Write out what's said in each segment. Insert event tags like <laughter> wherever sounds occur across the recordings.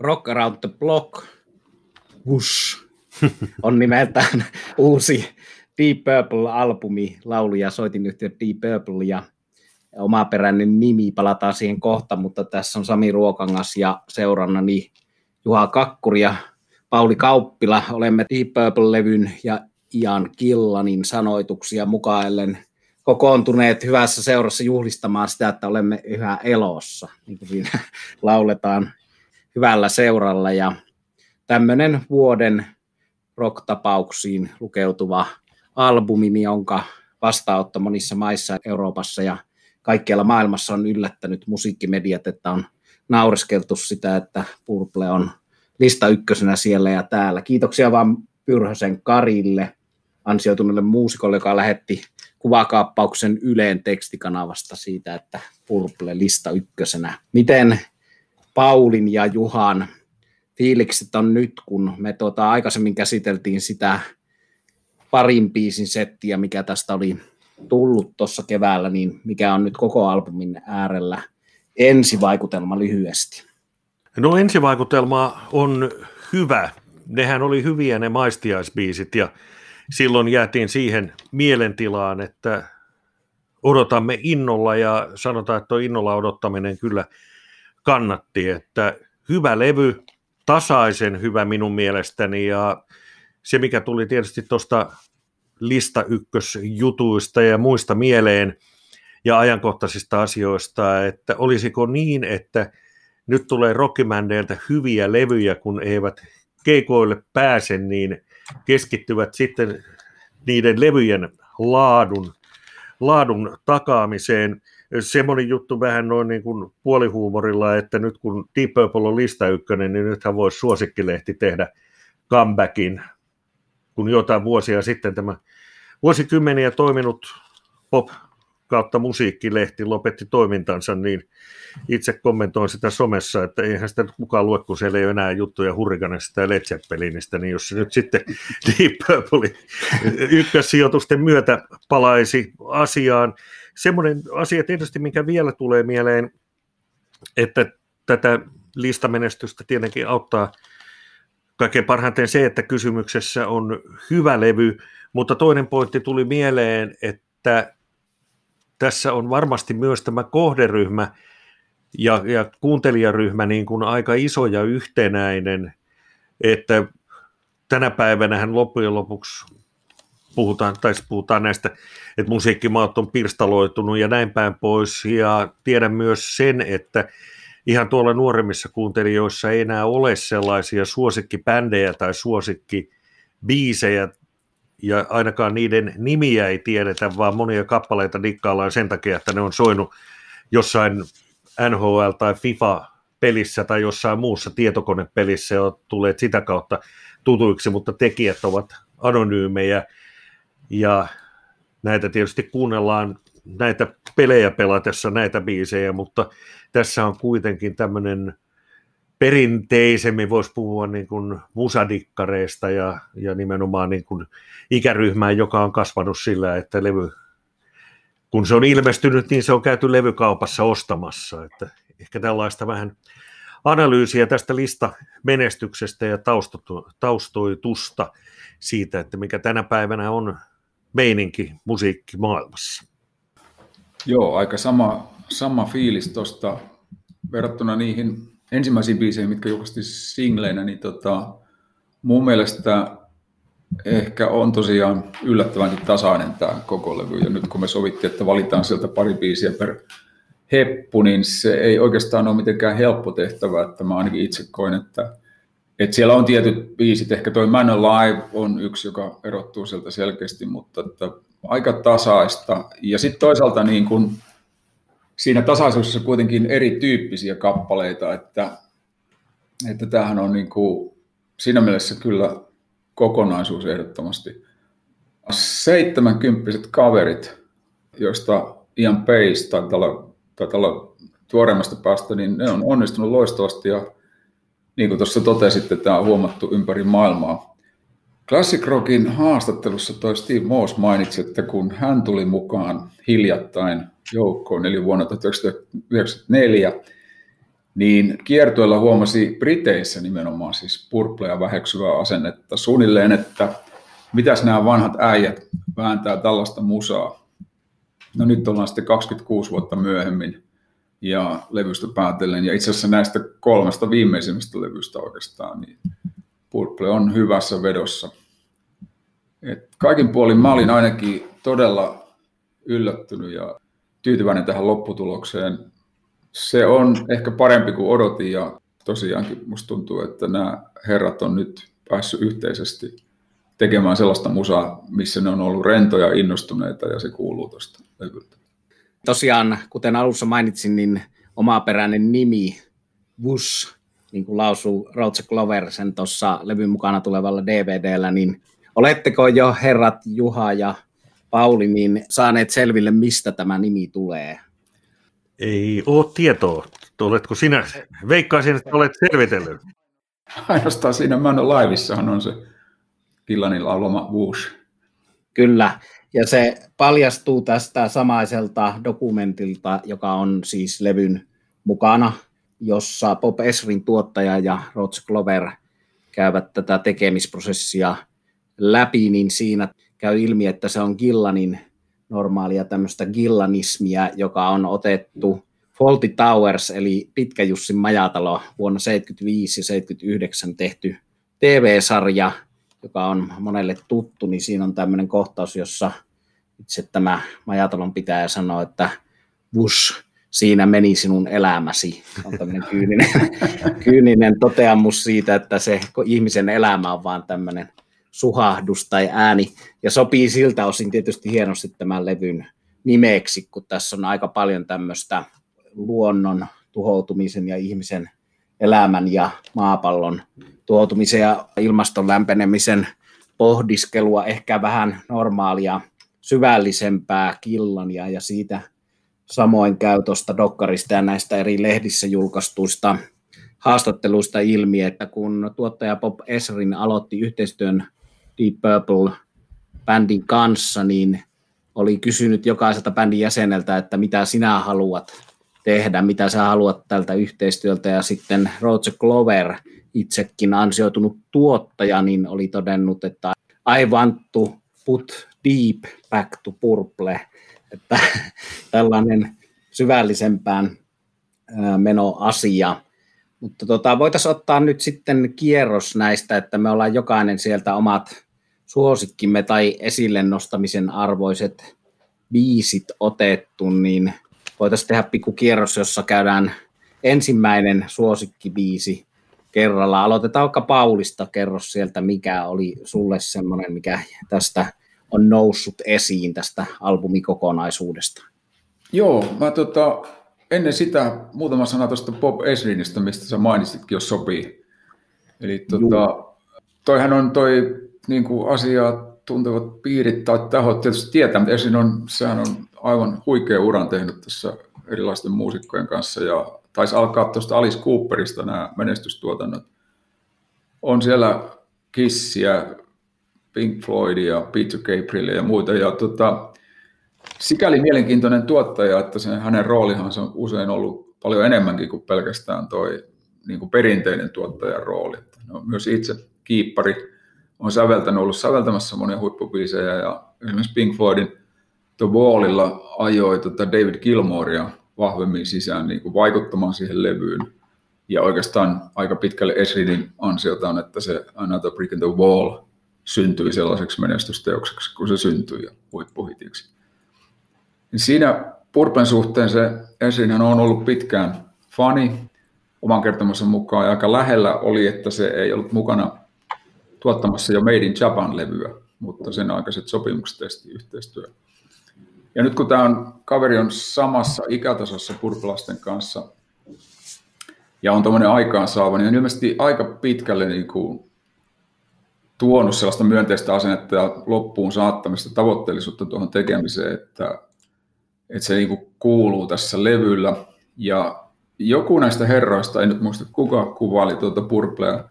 Rock Around the Block, Wush, <laughs> on nimeltään uusi Deep Purple-albumi, laulu- ja soitinyhtiö Deep Purple, ja omaperäinen nimi, palataan siihen kohta, mutta tässä on Sami Ruokangas ja seurannani Juha Kakkuri ja Pauli Kauppila. Olemme Deep Purple-levyn ja Ian Killanin sanoituksia mukaillen kokoontuneet hyvässä seurassa juhlistamaan sitä, että olemme yhä elossa, niin kuin siinä lauletaan hyvällä seuralla. Ja tämmöinen vuoden rock-tapauksiin lukeutuva albumi, jonka vastaanotto monissa maissa Euroopassa ja kaikkialla maailmassa on yllättänyt musiikkimediat, että on naureskeltu sitä, että Purple on lista ykkösenä siellä ja täällä. Kiitoksia vaan Pyrhösen Karille, ansioituneelle muusikolle, joka lähetti kuvakaappauksen Yleen tekstikanavasta siitä, että Purple lista ykkösenä. Miten Paulin ja Juhan fiilikset on nyt, kun me tuota, aikaisemmin käsiteltiin sitä parin biisin settiä, mikä tästä oli tullut tuossa keväällä, niin mikä on nyt koko albumin äärellä ensivaikutelma lyhyesti? No ensivaikutelma on hyvä. Nehän oli hyviä ne maistiaisbiisit ja silloin jäätiin siihen mielentilaan, että odotamme innolla ja sanotaan, että tuo innolla odottaminen kyllä kannatti, että hyvä levy, tasaisen hyvä minun mielestäni ja se mikä tuli tietysti tuosta lista ykkösjutuista ja muista mieleen ja ajankohtaisista asioista, että olisiko niin, että nyt tulee rockimändeiltä hyviä levyjä, kun eivät keikoille pääse, niin keskittyvät sitten niiden levyjen laadun, laadun takaamiseen. Semmoinen juttu vähän noin niin kuin puolihuumorilla, että nyt kun Deep Purple on lista ykkönen, niin nythän voisi suosikkilehti tehdä comebackin, kun jotain vuosia sitten tämä vuosikymmeniä toiminut pop kautta musiikkilehti lopetti toimintansa, niin itse kommentoin sitä somessa, että eihän sitä kukaan lue, kun siellä ei ole enää juttuja Hurrikanesta ja Led Zeppelinistä, niin jos se nyt sitten Deep Purple ykkössijoitusten myötä palaisi asiaan. Semmoinen asia tietysti, mikä vielä tulee mieleen, että tätä listamenestystä tietenkin auttaa kaikkein parhaiten se, että kysymyksessä on hyvä levy, mutta toinen pointti tuli mieleen, että tässä on varmasti myös tämä kohderyhmä ja, ja kuuntelijaryhmä niin kuin aika iso ja yhtenäinen, että tänä päivänä loppujen lopuksi puhutaan, tai puhutaan näistä, että musiikkimaat on pirstaloitunut ja näin päin pois, ja tiedän myös sen, että ihan tuolla nuoremmissa kuuntelijoissa ei enää ole sellaisia suosikkibändejä tai suosikkibiisejä ja ainakaan niiden nimiä ei tiedetä, vaan monia kappaleita dikkaillaan sen takia, että ne on soinut jossain NHL- tai FIFA-pelissä tai jossain muussa tietokonepelissä ja tulee sitä kautta tutuiksi, mutta tekijät ovat anonyymejä ja näitä tietysti kuunnellaan näitä pelejä pelatessa näitä biisejä, mutta tässä on kuitenkin tämmöinen perinteisemmin voisi puhua niin kuin musadikkareista ja, ja nimenomaan niin kuin ikäryhmään, joka on kasvanut sillä, että levy, kun se on ilmestynyt, niin se on käyty levykaupassa ostamassa. Että ehkä tällaista vähän analyysiä tästä lista menestyksestä ja taustoitusta siitä, että mikä tänä päivänä on meininki musiikkimaailmassa. Joo, aika sama, sama fiilis tuosta verrattuna niihin ensimmäisiin biiseihin, mitkä julkaistiin singleinä, niin tota, mun mielestä ehkä on tosiaan yllättävänkin tasainen tämä koko levy. Ja nyt kun me sovittiin, että valitaan sieltä pari biisiä per heppu, niin se ei oikeastaan ole mitenkään helppo tehtävä, että mä ainakin itse koin, että, että siellä on tietyt biisit, ehkä toi Man Alive on yksi, joka erottuu sieltä selkeästi, mutta että aika tasaista. Ja sitten toisaalta niin kun siinä tasaisuudessa kuitenkin erityyppisiä kappaleita, että, että tämähän on niin kuin siinä mielessä kyllä kokonaisuus ehdottomasti. 70 kaverit, joista Ian Pace taitaa olla tuoreimmasta päästä, niin ne on onnistunut loistavasti ja niin kuin tuossa totesitte, tämä on huomattu ympäri maailmaa. Classic Rockin haastattelussa toi Steve Moss mainitsi, että kun hän tuli mukaan hiljattain joukkoon, eli vuonna 1994, niin kiertueella huomasi Briteissä nimenomaan siis purpleja väheksyvää asennetta suunnilleen, että mitäs nämä vanhat äijät vääntää tällaista musaa. No nyt ollaan sitten 26 vuotta myöhemmin ja levystä päätellen. Ja itse asiassa näistä kolmesta viimeisimmästä levystä oikeastaan, niin Purple on hyvässä vedossa. Et kaikin puolin mä olin ainakin todella yllättynyt ja tyytyväinen tähän lopputulokseen. Se on ehkä parempi kuin odotin ja tosiaankin musta tuntuu, että nämä herrat on nyt päässyt yhteisesti tekemään sellaista musaa, missä ne on ollut rentoja, innostuneita ja se kuuluu tuosta levyltä. Tosiaan, kuten alussa mainitsin, niin omaperäinen nimi, Wush, niin kuin lausuu Roger Glover sen tuossa levyn mukana tulevalla DVDllä, niin oletteko jo herrat Juha ja Pauli niin saaneet selville, mistä tämä nimi tulee? Ei ole tietoa. Oletko sinä, veikkaisin, että olet selvitellyt. Ainoastaan siinä Man Liveissahan on se Killanin laulama Whoosh. Kyllä, ja se paljastuu tästä samaiselta dokumentilta, joka on siis levyn mukana, jossa Bob Esrin tuottaja ja Roger Glover käyvät tätä tekemisprosessia läpi, niin siinä käy ilmi, että se on Gillanin normaalia tämmöistä gillanismia, joka on otettu Faulty Towers, eli Pitkä Jussin majatalo, vuonna 75 ja 79 tehty TV-sarja, joka on monelle tuttu, niin siinä on tämmöinen kohtaus, jossa itse tämä majatalon pitää sanoa, että Bush, siinä meni sinun elämäsi. On tämmöinen <laughs> kyyninen, kyyninen toteamus siitä, että se ihmisen elämä on vaan tämmöinen suhahdus tai ääni, ja sopii siltä osin tietysti hienosti tämän levyn nimeksi, kun tässä on aika paljon tämmöistä luonnon tuhoutumisen ja ihmisen elämän ja maapallon tuhoutumisen ja ilmaston lämpenemisen pohdiskelua, ehkä vähän normaalia, syvällisempää killonia ja siitä samoin käy tuosta Dokkarista ja näistä eri lehdissä julkaistuista haastatteluista ilmi, että kun tuottaja Bob Esrin aloitti yhteistyön Deep Purple-bändin kanssa, niin oli kysynyt jokaiselta bändin jäseneltä, että mitä sinä haluat tehdä, mitä sä haluat tältä yhteistyöltä, ja sitten Roger Glover, itsekin ansioitunut tuottaja, niin oli todennut, että I want to put deep back to purple, että <laughs> tällainen syvällisempään menoasia. Mutta tota, voitaisiin ottaa nyt sitten kierros näistä, että me ollaan jokainen sieltä omat suosikkimme tai esille nostamisen arvoiset biisit otettu, niin voitaisiin tehdä pikku kierros, jossa käydään ensimmäinen suosikkibiisi kerralla. Aloitetaan vaikka Paulista, kerro sieltä, mikä oli sulle semmoinen, mikä tästä on noussut esiin tästä albumikokonaisuudesta. Joo, mä tota, ennen sitä muutama sana tuosta Bob Esrinistä, mistä sä mainitsitkin, jos sopii. Eli tota, toihan on toi niin kuin asiaa tuntevat piirit tai tahot tietysti tietää, mutta Esin on, sehän on aivan huikea uran tehnyt tässä erilaisten muusikkojen kanssa ja taisi alkaa tuosta Alice Cooperista nämä menestystuotannot. On siellä Kissiä, Pink Floydia, Peter Gabrielia ja muita. Ja tota, sikäli mielenkiintoinen tuottaja, että sen, hänen roolihan on usein ollut paljon enemmänkin kuin pelkästään toi niin kuin perinteinen tuottajan rooli. No, myös itse kiippari on säveltänyt, ollut säveltämässä monia huippubiisejä ja esimerkiksi Pink Floydin The Wallilla ajoi tota David Gilmorea vahvemmin sisään niin kuin vaikuttamaan siihen levyyn. Ja oikeastaan aika pitkälle Esridin ansiota on, että se Another Brick in the Wall syntyi sellaiseksi menestysteokseksi, kun se syntyi ja huippuhitiksi. Niin siinä Purpen suhteen se Esrinhän on ollut pitkään fani oman kertomansa mukaan ja aika lähellä oli, että se ei ollut mukana tuottamassa jo Made in Japan-levyä, mutta sen aikaiset sopimukset testi yhteistyö. Ja nyt kun tämä on, kaveri on samassa ikätasossa purplasten kanssa ja on tuommoinen aikaansaava, niin on ilmeisesti aika pitkälle niin kuin tuonut sellaista myönteistä asennetta ja loppuun saattamista tavoitteellisuutta tuohon tekemiseen, että, että se niin kuuluu tässä levyllä. Ja joku näistä herroista, en nyt muista kuka kuvaili tuota Purplea,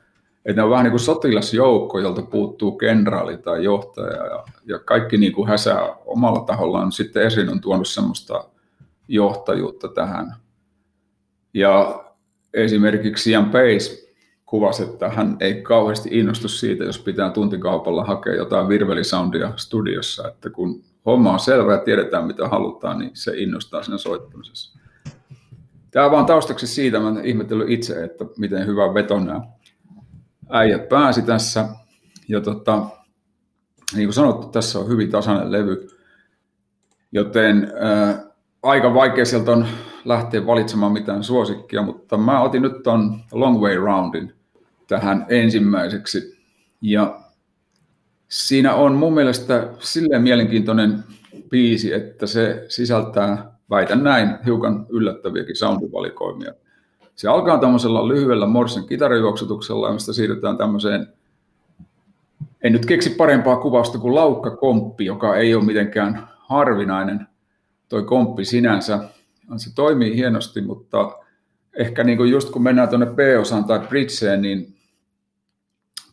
että ne on vähän niin kuin sotilasjoukko, jolta puuttuu kenraali tai johtaja ja, ja kaikki niin kuin häsää omalla tahollaan. Sitten esiin on tuonut semmoista johtajuutta tähän. Ja esimerkiksi Ian Pace kuvasi, että hän ei kauheasti innostu siitä, jos pitää tuntikaupalla hakea jotain virvelisoundia studiossa, että kun homma on selvä ja tiedetään mitä halutaan, niin se innostaa siinä soittamisessa. Tämä vaan taustaksi siitä, mä ihmetellyt itse, että miten hyvä veto nämä äijät pääsi tässä. Ja tota, niin kuin sanottu, tässä on hyvin tasainen levy, joten ää, aika vaikea sieltä on lähteä valitsemaan mitään suosikkia, mutta mä otin nyt ton Long Way Roundin tähän ensimmäiseksi. Ja siinä on mun mielestä silleen mielenkiintoinen biisi, että se sisältää, väitän näin, hiukan yllättäviäkin soundivalikoimia. Se alkaa tämmöisellä lyhyellä Morsen kitarajuoksutuksella, mistä siirrytään tämmöiseen, en nyt keksi parempaa kuvausta kuin laukkakomppi, joka ei ole mitenkään harvinainen toi komppi sinänsä. Se toimii hienosti, mutta ehkä niin kuin just kun mennään tuonne B-osaan tai bridgeen, niin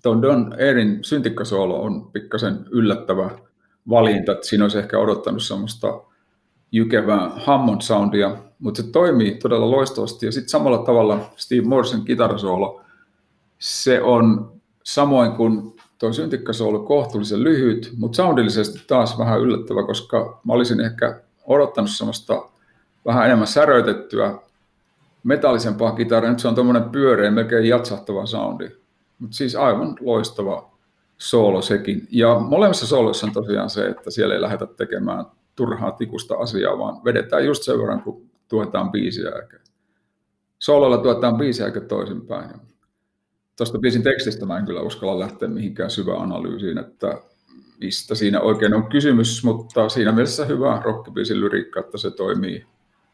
tuon Don Airin syntikkasoolo on pikkasen yllättävä valinta. Että siinä olisi ehkä odottanut semmoista jykevää Hammond soundia, mutta se toimii todella loistavasti. Ja sitten samalla tavalla Steve Morrison kitarasoolo, se on samoin kuin tuo syntikkasoolo kohtuullisen lyhyt, mutta soundillisesti taas vähän yllättävä, koska mä olisin ehkä odottanut semmoista vähän enemmän säröitettyä, metallisempaa kitaraa. Nyt se on tuommoinen pyöreä, melkein jatsahtava soundi. Mutta siis aivan loistava soolo sekin. Ja molemmissa sooloissa on tosiaan se, että siellä ei lähdetä tekemään turhaa tikusta asiaa, vaan vedetään just sen verran, kun tuetaan biisiä. Eikä. Sooloilla tuetaan biisiä eikä toisinpäin. Tuosta biisin tekstistä mä en kyllä uskalla lähteä mihinkään syvään analyysiin, että mistä siinä oikein on kysymys, mutta siinä mielessä hyvä rockibiisin lyriikka, että se toimii,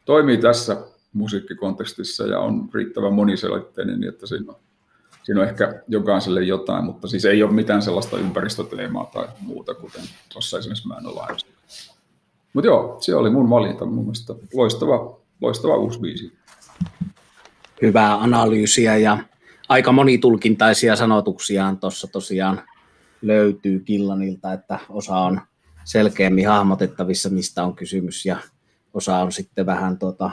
toimii tässä musiikkikontekstissa ja on riittävän moniselitteinen, niin että siinä on, siinä on ehkä jokaiselle jotain, mutta siis ei ole mitään sellaista ympäristöteemaa tai muuta, kuten tuossa esimerkiksi mä en ole Mutta joo, se oli mun valinta mun mielestä. Loistava, loistava uusi biisi. Hyvää analyysiä ja aika monitulkintaisia sanotuksiaan tuossa tosiaan löytyy Killanilta, että osa on selkeämmin hahmotettavissa, mistä on kysymys, ja osa on sitten vähän tota,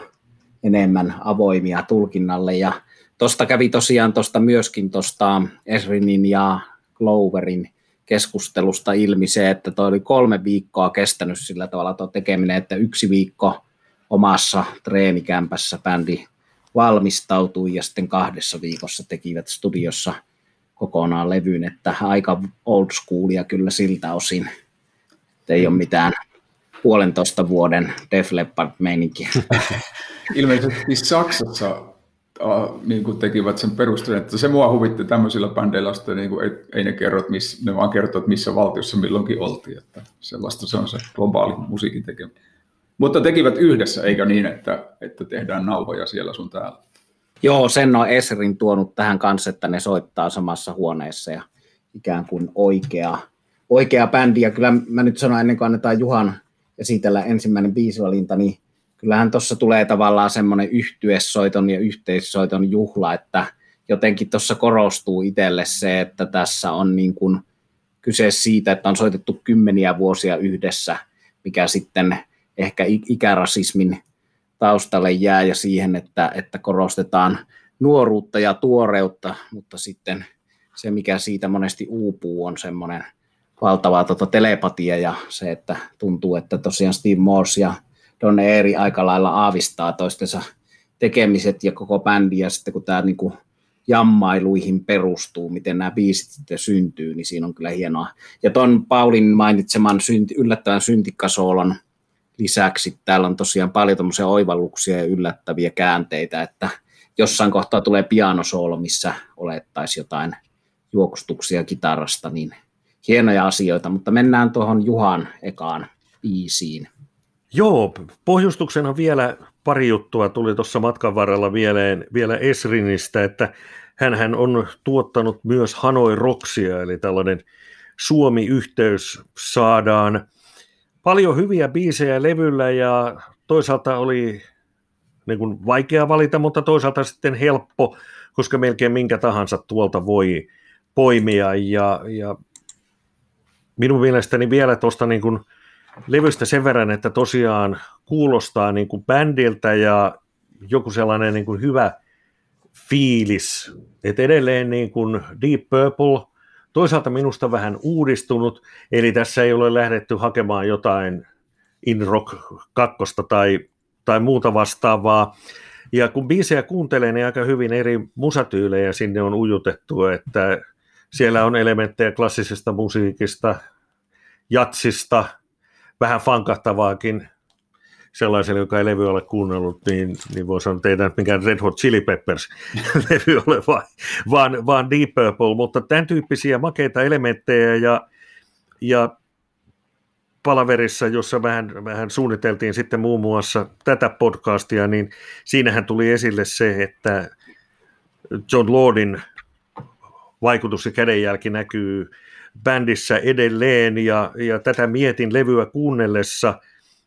enemmän avoimia tulkinnalle. Ja tuosta kävi tosiaan tosta myöskin tuosta Esrinin ja Gloverin keskustelusta ilmi se, että toi oli kolme viikkoa kestänyt sillä tavalla tuo tekeminen, että yksi viikko omassa treenikämpässä bändi valmistautui ja sitten kahdessa viikossa tekivät studiossa – kokonaan levyyn, että aika old schoolia kyllä siltä osin. että ei ole mitään puolentoista vuoden Def Leppard-meininkiä. <laughs> Ilmeisesti Saksassa äh, niin kuin tekivät sen perustelun, että se mua huvitti tämmöisillä bändeillä, että niin kuin ei, ei ne kerro, että miss, ne vaan kertoo, että missä valtiossa milloinkin oltiin, että sellaista se on se globaali musiikin tekeminen. Mutta tekivät yhdessä, eikä niin, että, että tehdään nauhoja siellä sun täällä. Joo, sen on Esrin tuonut tähän kanssa, että ne soittaa samassa huoneessa ja ikään kuin oikea, oikea bändi. Ja kyllä mä nyt sanon ennen kuin annetaan Juhan esitellä ensimmäinen biisivalinta, niin kyllähän tuossa tulee tavallaan semmoinen yhtyessoiton ja yhteissoiton juhla, että jotenkin tuossa korostuu itselle se, että tässä on niin kuin kyse siitä, että on soitettu kymmeniä vuosia yhdessä, mikä sitten ehkä ikärasismin taustalle jää ja siihen, että, että korostetaan nuoruutta ja tuoreutta, mutta sitten se, mikä siitä monesti uupuu, on semmoinen valtava tota, telepatia ja se, että tuntuu, että tosiaan Steve Morse ja Don Eeri aika lailla aavistaa toistensa tekemiset ja koko bändi ja sitten kun tämä niin kuin jammailuihin perustuu, miten nämä biisit sitten syntyy, niin siinä on kyllä hienoa. Ja ton Paulin mainitseman synti, yllättävän syntikkasoolon lisäksi täällä on tosiaan paljon tämmöisiä oivalluksia ja yllättäviä käänteitä, että jossain kohtaa tulee pianosoolo, missä olettaisiin jotain juokustuksia kitarasta, niin hienoja asioita, mutta mennään tuohon Juhan ekaan biisiin. Joo, pohjustuksena vielä pari juttua tuli tuossa matkan varrella vielä, vielä Esrinistä, että hän on tuottanut myös Hanoi Rocksia, eli tällainen Suomi-yhteys saadaan paljon hyviä biisejä levyllä ja toisaalta oli niin kuin vaikea valita, mutta toisaalta sitten helppo, koska melkein minkä tahansa tuolta voi poimia. Ja, ja minun mielestäni vielä tuosta niin kuin levystä sen verran, että tosiaan kuulostaa niin kuin bändiltä ja joku sellainen niin kuin hyvä fiilis. Et edelleen niin kuin Deep Purple, toisaalta minusta vähän uudistunut, eli tässä ei ole lähdetty hakemaan jotain In Rock 2 tai, tai muuta vastaavaa. Ja kun biisejä kuuntelee, niin aika hyvin eri musatyylejä sinne on ujutettu, että siellä on elementtejä klassisesta musiikista, jatsista, vähän fankahtavaakin, sellaiselle, joka ei levy ole kuunnellut, niin, niin voi sanoa, että ei mikään Red Hot Chili Peppers <laughs> levy ole, vaan, vaan, vaan Deep Purple, mutta tämän tyyppisiä makeita elementtejä ja, ja palaverissa, jossa vähän, vähän suunniteltiin sitten muun muassa tätä podcastia, niin siinähän tuli esille se, että John Lordin vaikutus ja kädenjälki näkyy bändissä edelleen, ja, ja tätä mietin levyä kuunnellessa,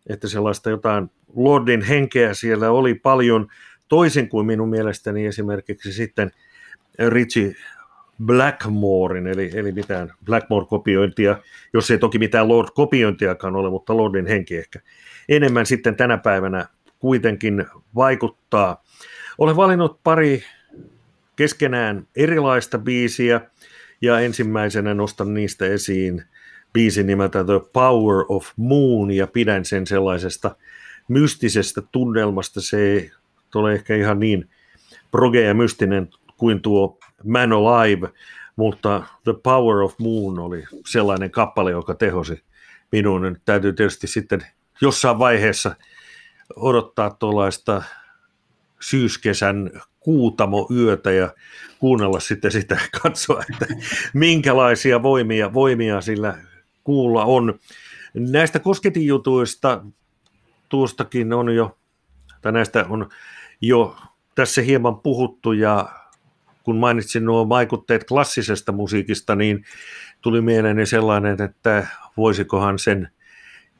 että sellaista jotain Lordin henkeä siellä oli paljon, toisin kuin minun mielestäni esimerkiksi sitten Richie Blackmorein, eli, eli mitään Blackmore-kopiointia, jos ei toki mitään Lord-kopiointiakaan ole, mutta Lordin henki ehkä enemmän sitten tänä päivänä kuitenkin vaikuttaa. Olen valinnut pari keskenään erilaista biisiä, ja ensimmäisenä nostan niistä esiin biisin nimeltä The Power of Moon, ja pidän sen sellaisesta mystisestä tunnelmasta. Se ei ole ehkä ihan niin proge ja mystinen kuin tuo Man Alive, mutta The Power of Moon oli sellainen kappale, joka tehosi minun. Nyt täytyy tietysti sitten jossain vaiheessa odottaa tuollaista syyskesän kuutamoyötä ja kuunnella sitten sitä, katsoa, että minkälaisia voimia, voimia sillä kuulla on. Näistä kosketinjutuista tuostakin on jo, tai näistä on jo tässä hieman puhuttu ja kun mainitsin nuo vaikutteet klassisesta musiikista, niin tuli mieleeni sellainen, että voisikohan sen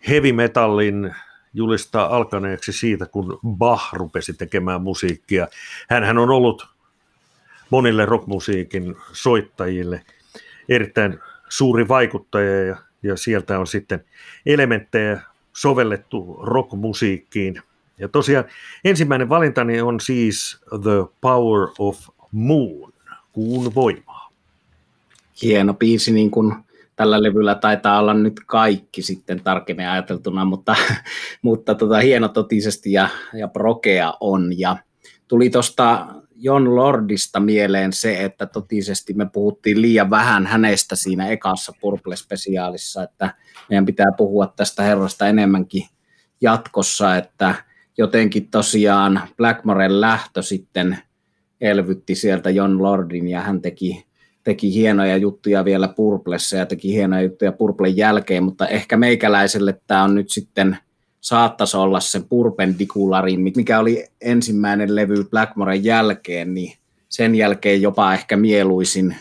heavy metallin julistaa alkaneeksi siitä, kun Bach rupesi tekemään musiikkia. Hänhän on ollut monille rockmusiikin soittajille erittäin suuri vaikuttaja ja, ja sieltä on sitten elementtejä sovellettu rockmusiikkiin. Ja tosiaan ensimmäinen valintani on siis The Power of Moon, kuun voimaa. Hieno biisi, niin kuin tällä levyllä taitaa olla nyt kaikki sitten tarkemmin ajateltuna, mutta, <laughs> mutta tota, hieno totisesti ja, ja prokea on. Ja tuli tuosta Jon Lordista mieleen se, että totisesti me puhuttiin liian vähän hänestä siinä ekassa Purple-spesiaalissa, että meidän pitää puhua tästä herrasta enemmänkin jatkossa, että jotenkin tosiaan Blackmoren lähtö sitten elvytti sieltä Jon Lordin ja hän teki, teki hienoja juttuja vielä Purplessa ja teki hienoja juttuja Purplen jälkeen, mutta ehkä meikäläiselle tämä on nyt sitten saattaisi olla se Purpendicularin, mikä oli ensimmäinen levy Blackmoren jälkeen, niin sen jälkeen jopa ehkä mieluisin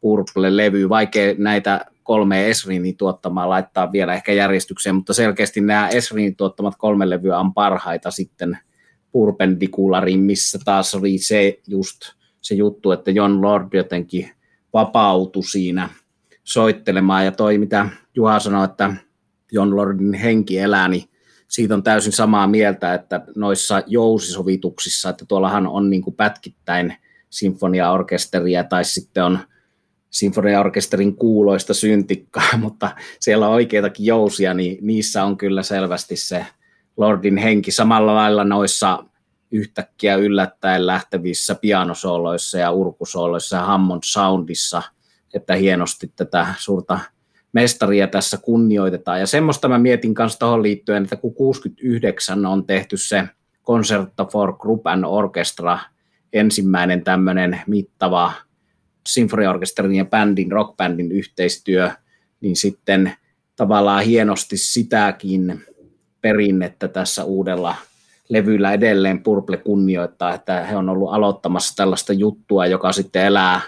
Purple-levy, vaikea näitä kolme Esrinin tuottamaa laittaa vielä ehkä järjestykseen, mutta selkeästi nämä Esrinin tuottamat kolme levyä on parhaita sitten – Purpendicularin, missä taas oli se just se juttu, että John Lord jotenkin vapautui siinä soittelemaan, ja toi mitä Juha sanoi, että John Lordin henki elää, niin siitä on täysin samaa mieltä, että noissa jousisovituksissa, että tuollahan on niin kuin pätkittäin sinfoniaorkesteria tai sitten on sinfoniaorkesterin kuuloista syntikkaa, <laughs> mutta siellä on oikeitakin jousia, niin niissä on kyllä selvästi se Lordin henki. Samalla lailla noissa yhtäkkiä yllättäen lähtevissä pianosooloissa ja urkusooloissa ja Hammond Soundissa, että hienosti tätä suurta mestaria tässä kunnioitetaan. Ja semmoista mä mietin kanssa tuohon liittyen, että kun 69 on tehty se Concerto for Group and Orchestra, ensimmäinen tämmöinen mittava sinfoniaorkesterin ja bändin, rockbändin yhteistyö, niin sitten tavallaan hienosti sitäkin perinnettä tässä uudella levyllä edelleen Purple kunnioittaa, että he on ollut aloittamassa tällaista juttua, joka sitten elää,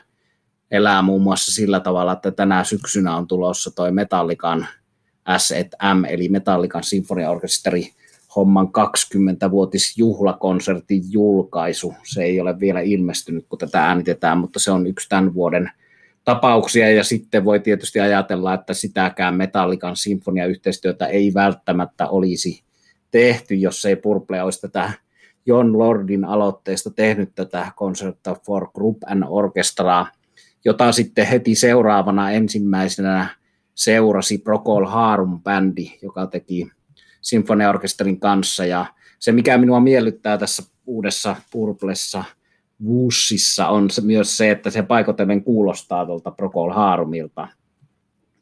elää muun muassa sillä tavalla, että tänä syksynä on tulossa toi Metallikan S&M, eli Metallikan sinfoniaorkesteri homman 20-vuotisjuhlakonsertin julkaisu. Se ei ole vielä ilmestynyt, kun tätä äänitetään, mutta se on yksi tämän vuoden tapauksia, ja sitten voi tietysti ajatella, että sitäkään Metallikan sinfoniayhteistyötä ei välttämättä olisi tehty, jos ei Purple olisi tätä John Lordin aloitteesta tehnyt tätä Concert for Group and Orchestra, jota sitten heti seuraavana ensimmäisenä seurasi Procol Harum bändi, joka teki sinfoniaorkesterin kanssa. Ja se, mikä minua miellyttää tässä uudessa Purplessa Wussissa, on se, myös se, että se paikotellen kuulostaa tuolta Procol Harumilta,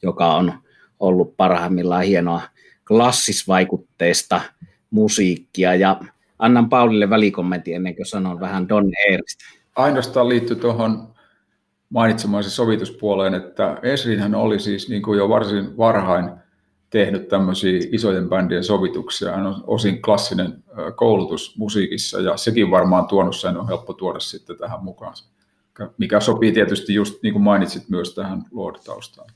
joka on ollut parhaimmillaan hienoa klassisvaikutteista musiikkia. Ja annan Paulille välikommentti ennen kuin sanon vähän Don Airista. Ainoastaan liittyy tuohon mainitsemaisen sovituspuoleen, että Esrinhän oli siis niin kuin jo varsin varhain tehnyt tämmöisiä isojen bändien sovituksia. Hän on osin klassinen koulutus musiikissa ja sekin varmaan tuonut sen on helppo tuoda sitten tähän mukaan. Mikä sopii tietysti just niin kuin mainitsit myös tähän Lord-taustaan.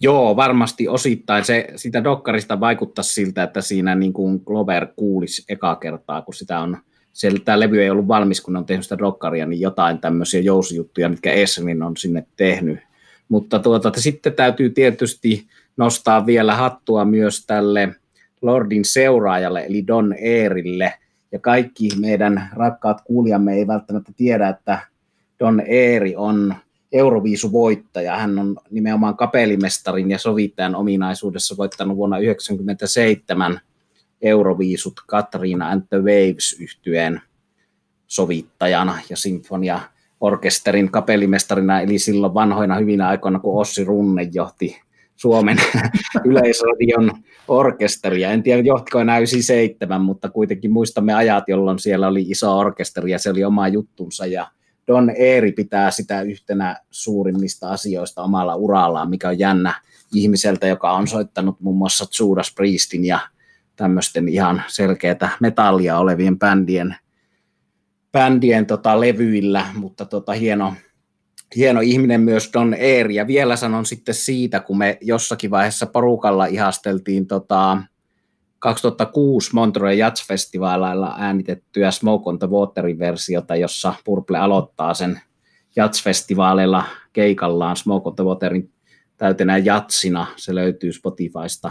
Joo, varmasti osittain. Se, sitä dokkarista vaikuttaa siltä, että siinä niin kuin Glover kuulisi eka kertaa, kun sitä on, se, tämä levy ei ollut valmis, kun on tehnyt sitä dokkaria, niin jotain tämmöisiä jousijuttuja, mitkä Essenin on sinne tehnyt. Mutta tuota, sitten täytyy tietysti nostaa vielä hattua myös tälle Lordin seuraajalle, eli Don Eerille. Ja kaikki meidän rakkaat kuulijamme ei välttämättä tiedä, että Don Eeri on Euroviisuvoittaja. Hän on nimenomaan kapelimestarin ja sovittajan ominaisuudessa voittanut vuonna 1997 Euroviisut Katriina and the Waves yhtyeen sovittajana ja sinfonia orkesterin kapelimestarina, eli silloin vanhoina hyvinä aikoina, kun Ossi Runne johti Suomen <laughs> yleisradion orkesteria. En tiedä, johtiko enää 97, mutta kuitenkin muistamme ajat, jolloin siellä oli iso orkesteri ja se oli oma juttunsa ja Don Eeri pitää sitä yhtenä suurimmista asioista omalla urallaan, mikä on jännä ihmiseltä, joka on soittanut muun muassa Judas Priestin ja tämmöisten ihan selkeätä metallia olevien bändien, bändien tota, levyillä, mutta tota, hieno, hieno ihminen myös Don Eeri. Ja vielä sanon sitten siitä, kun me jossakin vaiheessa porukalla ihasteltiin tota, 2006 Montreux Jazz Festivalilla äänitettyä Smoke on the Waterin versiota, jossa Purple aloittaa sen Jazz keikallaan Smoke on the Waterin täytenä jatsina. Se löytyy Spotifysta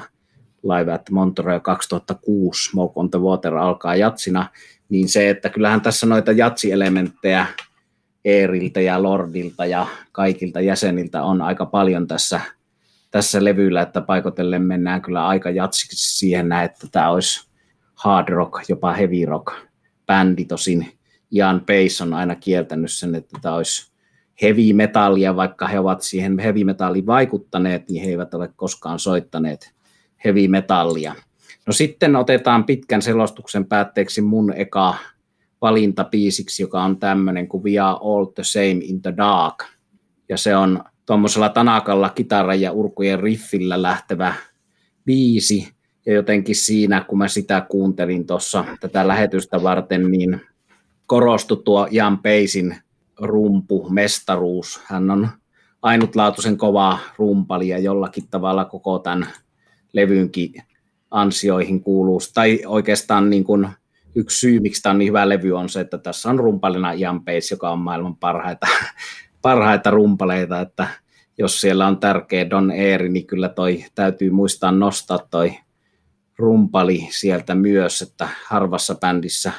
Live at Montreux 2006 Smoke on the Water alkaa jatsina. Niin se, että kyllähän tässä noita jatsielementtejä Eeriltä ja Lordilta ja kaikilta jäseniltä on aika paljon tässä tässä levyllä, että paikotellen mennään kyllä aika jatsiksi siihen että tämä olisi hard rock, jopa heavy rock bändi. Tosin Ian Pace on aina kieltänyt sen, että tämä olisi heavy metallia, vaikka he ovat siihen heavy metalliin vaikuttaneet, niin he eivät ole koskaan soittaneet heavy metallia. No sitten otetaan pitkän selostuksen päätteeksi mun eka valinta biisiksi, joka on tämmöinen kuin We Are All the Same in the Dark. Ja se on tuommoisella tanakalla kitaran ja urkujen riffillä lähtevä biisi. Ja jotenkin siinä, kun mä sitä kuuntelin tuossa tätä lähetystä varten, niin korostui tuo Jan Peisin rumpu, mestaruus. Hän on ainutlaatuisen kova rumpali ja jollakin tavalla koko tämän levynkin ansioihin kuuluu. Tai oikeastaan niin kuin yksi syy, miksi tämä on niin hyvä levy, on se, että tässä on rumpalina Jan Peis, joka on maailman parhaita <laughs> parhaita rumpaleita, että jos siellä on tärkeä Don Eeri, niin kyllä toi täytyy muistaa nostaa toi rumpali sieltä myös, että harvassa bändissä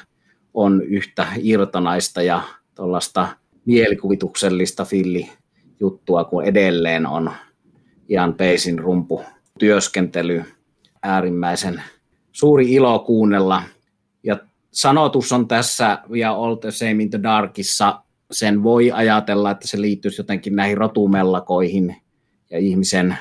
on yhtä irtonaista ja tuollaista mielikuvituksellista fillijuttua kuin edelleen on Ian Peisin rumpu työskentely äärimmäisen suuri ilo kuunnella. Ja sanotus on tässä ja All the Same in the Darkissa sen voi ajatella, että se liittyisi jotenkin näihin rotumellakoihin ja ihmisen,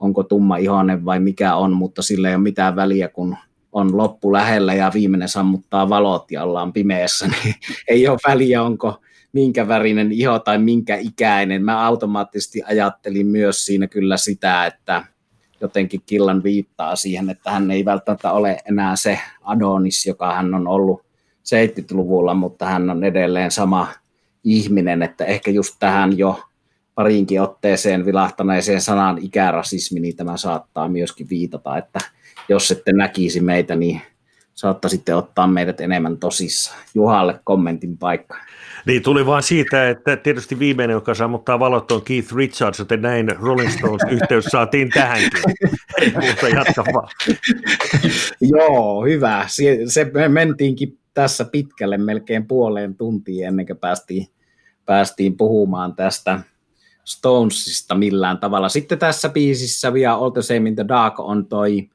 onko tumma ihonen vai mikä on, mutta sillä ei ole mitään väliä, kun on loppu lähellä ja viimeinen sammuttaa valot ja ollaan pimeässä, <laughs> niin ei ole väliä, onko minkä värinen iho tai minkä ikäinen. Mä automaattisesti ajattelin myös siinä kyllä sitä, että jotenkin Killan viittaa siihen, että hän ei välttämättä ole enää se Adonis, joka hän on ollut 70-luvulla, mutta hän on edelleen sama ihminen, että ehkä just tähän jo pariinkin otteeseen vilahtaneeseen sanan ikärasismi, niin tämä saattaa myöskin viitata, että jos ette näkisi meitä, niin saattaisitte ottaa meidät enemmän tosissaan. Juhalle kommentin paikka. Niin, tuli vaan siitä, että tietysti viimeinen, joka sammuttaa valot, on Keith Richards, joten näin Rolling Stones-yhteys <laughs> saatiin tähänkin. Ei muuta jatka vaan. Joo, hyvä. Se, se me mentiinkin tässä pitkälle melkein puoleen tuntiin ennen kuin päästiin, päästiin puhumaan tästä Stonesista millään tavalla. Sitten tässä biisissä vielä All the Same in the Dark on toi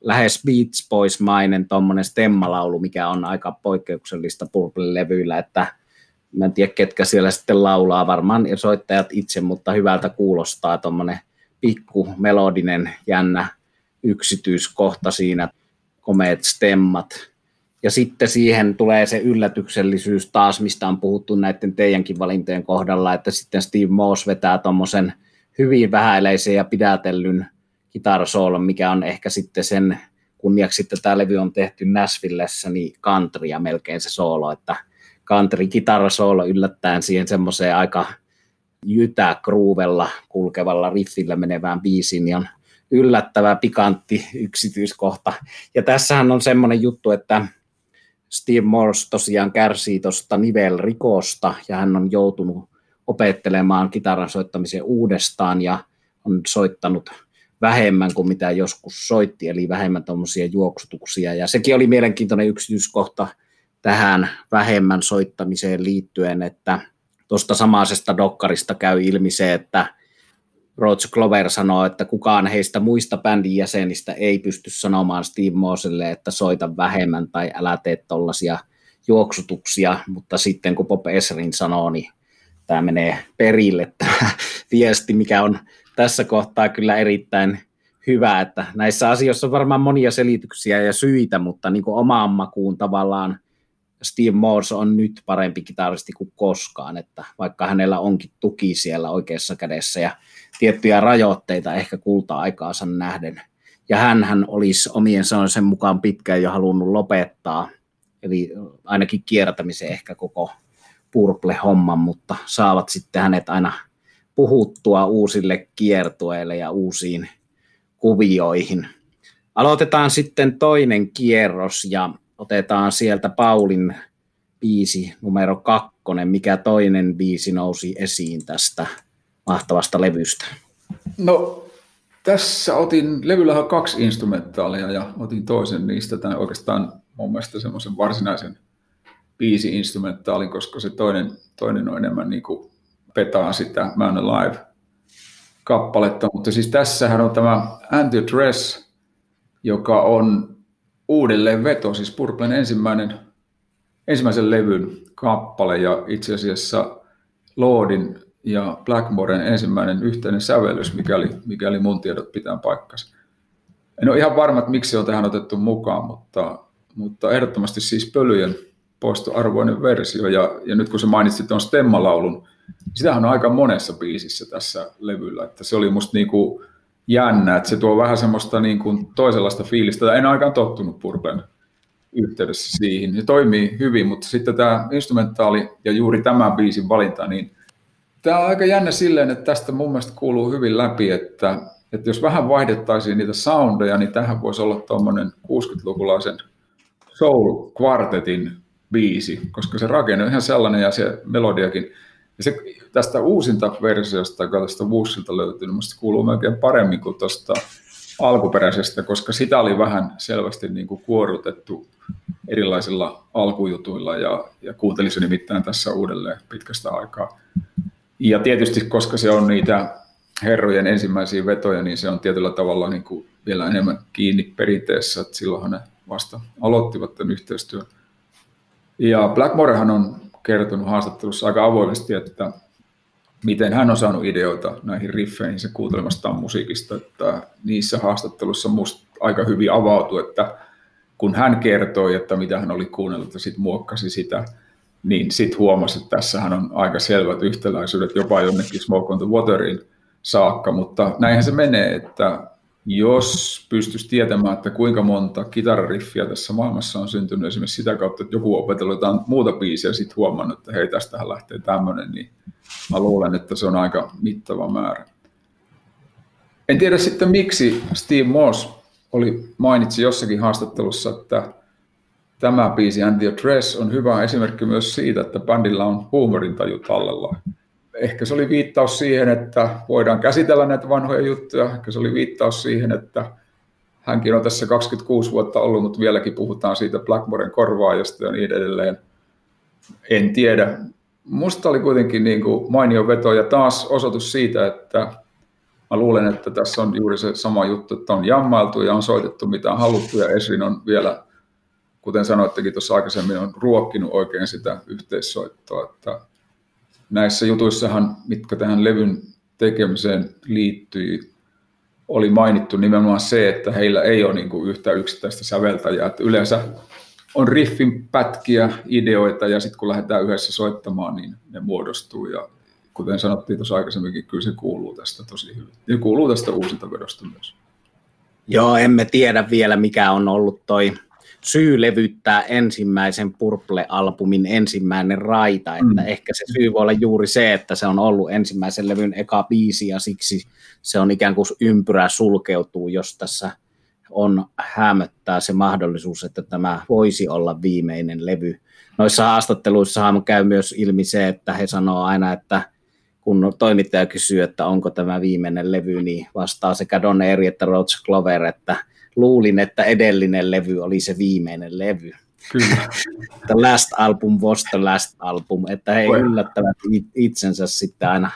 lähes Beats Boys-mainen tuommoinen stemmalaulu, mikä on aika poikkeuksellista Purple-levyillä, että mä en tiedä ketkä siellä sitten laulaa, varmaan soittajat itse, mutta hyvältä kuulostaa tuommoinen pikku melodinen jännä yksityiskohta siinä, komeet stemmat. Ja sitten siihen tulee se yllätyksellisyys taas, mistä on puhuttu näiden teidänkin valintojen kohdalla, että sitten Steve Moss vetää tuommoisen hyvin vähäileisen ja pidätellyn kitarasoolon, mikä on ehkä sitten sen kunniaksi sitten tämä levy on tehty Nashvillessä, niin countrya melkein se soolo, että country kitarasoolo yllättäen siihen semmoiseen aika jytä kruuvella kulkevalla riffillä menevään biisiin, niin on yllättävä pikantti yksityiskohta. Ja tässähän on semmoinen juttu, että Steve Morse tosiaan kärsii tuosta nivelrikosta ja hän on joutunut opettelemaan kitaran soittamisen uudestaan ja on soittanut vähemmän kuin mitä joskus soitti, eli vähemmän tuommoisia juoksutuksia. Ja sekin oli mielenkiintoinen yksityiskohta tähän vähemmän soittamiseen liittyen, että tuosta samaisesta dokkarista käy ilmi se, että Roger Glover sanoo, että kukaan heistä muista bändin jäsenistä ei pysty sanomaan Steve Moselle, että soita vähemmän tai älä tee tollaisia juoksutuksia, mutta sitten kun Bob Esrin sanoo, niin tämä menee perille tämä viesti, mikä on tässä kohtaa kyllä erittäin hyvä, että näissä asioissa on varmaan monia selityksiä ja syitä, mutta niin kuin omaan makuun tavallaan Steve Morse on nyt parempi kitaristi kuin koskaan, että vaikka hänellä onkin tuki siellä oikeassa kädessä ja tiettyjä rajoitteita ehkä kulta-aikaansa nähden. Ja hän olisi omien sanoisen mukaan pitkään jo halunnut lopettaa, eli ainakin kiertämisen ehkä koko Purple-homman, mutta saavat sitten hänet aina puhuttua uusille kiertueille ja uusiin kuvioihin. Aloitetaan sitten toinen kierros ja otetaan sieltä Paulin biisi numero kakkonen. Mikä toinen biisi nousi esiin tästä mahtavasta levystä? No tässä otin, levyllä on kaksi instrumentaalia ja otin toisen niistä, tämän oikeastaan mun mielestä semmoisen varsinaisen biisi-instrumentaalin, koska se toinen, toinen on enemmän niin kuin petaa sitä Man Alive kappaletta, mutta siis tässähän on tämä Anti Dress, joka on uudelleen veto, siis Purplen ensimmäinen, ensimmäisen levyn kappale ja itse asiassa Lordin ja Blackmoren ensimmäinen yhteinen sävellys, mikäli, mikäli mun tiedot pitää paikkansa. En ole ihan varma, että miksi on tähän otettu mukaan, mutta, mutta ehdottomasti siis pölyjen poistoarvoinen versio. Ja, ja nyt kun se mainitsit tuon Stemma-laulun, sitähän on aika monessa biisissä tässä levyllä. Että se oli musta niin kuin jännä, että se tuo vähän semmoista niin kuin toisenlaista fiilistä. En aikaan tottunut Purpen yhteydessä siihen. Se toimii hyvin, mutta sitten tämä instrumentaali ja juuri tämä biisin valinta, niin tämä on aika jännä silleen, että tästä mun mielestä kuuluu hyvin läpi, että, että jos vähän vaihdettaisiin niitä soundeja, niin tähän voisi olla tuommoinen 60-lukulaisen soul-kvartetin biisi, koska se rakenne on ihan sellainen ja se melodiakin. Ja se, tästä uusinta versiosta, joka tästä Wushilta löytyy, niin kuuluu melkein paremmin kuin tuosta alkuperäisestä, koska sitä oli vähän selvästi niin kuin kuorutettu erilaisilla alkujutuilla ja, ja kuuntelin se nimittäin tässä uudelleen pitkästä aikaa. Ja tietysti, koska se on niitä herrojen ensimmäisiä vetoja, niin se on tietyllä tavalla niin kuin vielä enemmän kiinni perinteessä, että silloinhan ne vasta aloittivat tämän yhteistyön. Ja Blackmorehan on kertonut haastattelussa aika avoimesti, että miten hän on saanut ideoita näihin riffeihin se kuuntelemastaan musiikista, että niissä haastattelussa musta aika hyvin avautui, että kun hän kertoi, että mitä hän oli kuunnellut ja sitten muokkasi sitä, niin sitten huomasi, että tässähän on aika selvät yhtäläisyydet jopa jonnekin Smoke on the Waterin saakka, mutta näinhän se menee, että jos pystyisi tietämään, että kuinka monta kitarariffiä tässä maailmassa on syntynyt esimerkiksi sitä kautta, että joku opetellut jotain muuta biisiä ja sitten huomannut, että hei, tästähän lähtee tämmöinen, niin mä luulen, että se on aika mittava määrä. En tiedä sitten miksi Steve Moss oli, mainitsi jossakin haastattelussa, että tämä biisi And the Dress on hyvä esimerkki myös siitä, että bändillä on huumorintaju tallella ehkä se oli viittaus siihen, että voidaan käsitellä näitä vanhoja juttuja, ehkä se oli viittaus siihen, että hänkin on tässä 26 vuotta ollut, mutta vieläkin puhutaan siitä Blackmoren korvaajasta ja niin edelleen. En tiedä. Musta oli kuitenkin niin kuin mainio veto ja taas osoitus siitä, että mä luulen, että tässä on juuri se sama juttu, että on jammailtu ja on soitettu mitä on haluttu ja Esrin on vielä, kuten sanoittekin tuossa aikaisemmin, on ruokkinut oikein sitä yhteissoittoa. Että näissä jutuissahan, mitkä tähän levyn tekemiseen liittyy, oli mainittu nimenomaan se, että heillä ei ole niin kuin yhtä yksittäistä säveltäjää. Että yleensä on riffin pätkiä, ideoita ja sitten kun lähdetään yhdessä soittamaan, niin ne muodostuu. Ja kuten sanottiin tuossa aikaisemminkin, kyllä se kuuluu tästä tosi hyvin. Ja kuuluu tästä uusinta vedosta myös. Joo, emme tiedä vielä mikä on ollut toi syy levyttää ensimmäisen Purple-albumin ensimmäinen raita, että mm. ehkä se syy voi olla juuri se, että se on ollut ensimmäisen levyn eka biisi ja siksi se on ikään kuin ympyrä sulkeutuu, jos tässä on hämöttää se mahdollisuus, että tämä voisi olla viimeinen levy. Noissa haastatteluissa käy myös ilmi se, että he sanoo aina, että kun toimittaja kysyy, että onko tämä viimeinen levy, niin vastaa sekä Don Eri että Roger Glover, että luulin, että edellinen levy oli se viimeinen levy. Kyllä. <laughs> the last album was the last album, että he yllättävät itsensä sitten aina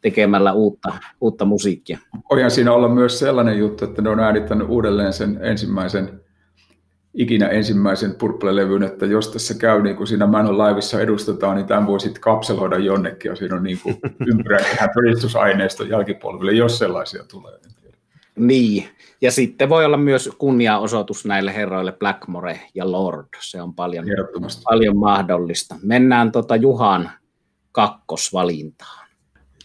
tekemällä uutta, uutta musiikkia. Voihan siinä olla myös sellainen juttu, että ne on äänittänyt uudelleen sen ensimmäisen, ikinä ensimmäisen Purple-levyn, että jos tässä käy niin kuin siinä Manon Laivissa edustetaan, niin tämän voi sitten kapseloida jonnekin, ja siinä on niin kuin <laughs> ympyrä ihan todistusaineisto jälkipolville, jos sellaisia tulee. Niin, ja sitten voi olla myös kunniaosoitus näille herroille Blackmore ja Lord. Se on paljon, paljon mahdollista. Mennään tota Juhan kakkosvalintaan.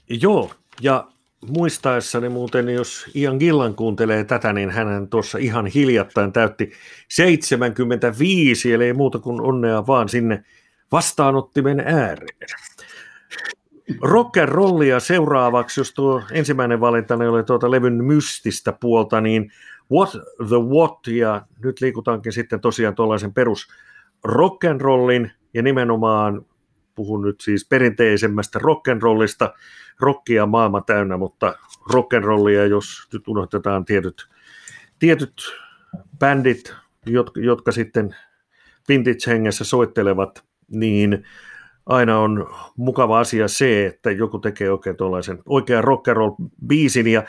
Joo, ja muistaessani muuten, jos Ian Gillan kuuntelee tätä, niin hän tuossa ihan hiljattain täytti 75, eli ei muuta kuin onnea vaan sinne vastaanottimen ääreen rock and rollia seuraavaksi, jos tuo ensimmäinen valinta oli tuota levyn mystistä puolta, niin What the What, ja nyt liikutaankin sitten tosiaan tuollaisen perus rock and rollin, ja nimenomaan puhun nyt siis perinteisemmästä rock and rollista, rockia maailma täynnä, mutta rock and rollia, jos nyt unohdetaan tietyt, tietyt bändit, jotka, jotka sitten vintage-hengessä soittelevat, niin aina on mukava asia se, että joku tekee oikein tuollaisen oikean rock and roll biisin. Ja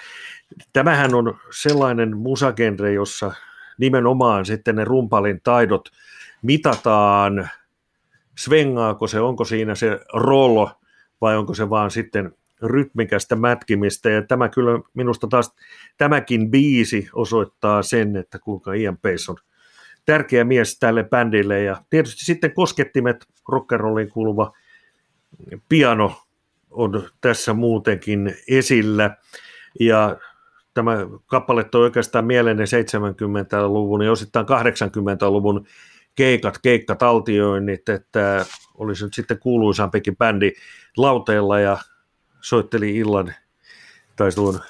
tämähän on sellainen musagenre, jossa nimenomaan sitten ne rumpalin taidot mitataan, svengaako se, onko siinä se rollo vai onko se vaan sitten rytmikästä mätkimistä. Ja tämä kyllä minusta taas tämäkin biisi osoittaa sen, että kuinka Ian Pace on tärkeä mies tälle bändille. Ja tietysti sitten koskettimet rockerolliin kuuluva piano on tässä muutenkin esillä. Ja tämä kappale toi oikeastaan mieleen 70-luvun ja osittain 80-luvun keikat, keikkataltioinnit, että olisi nyt sitten kuuluisampikin bändi lauteella ja soitteli illan tai tuon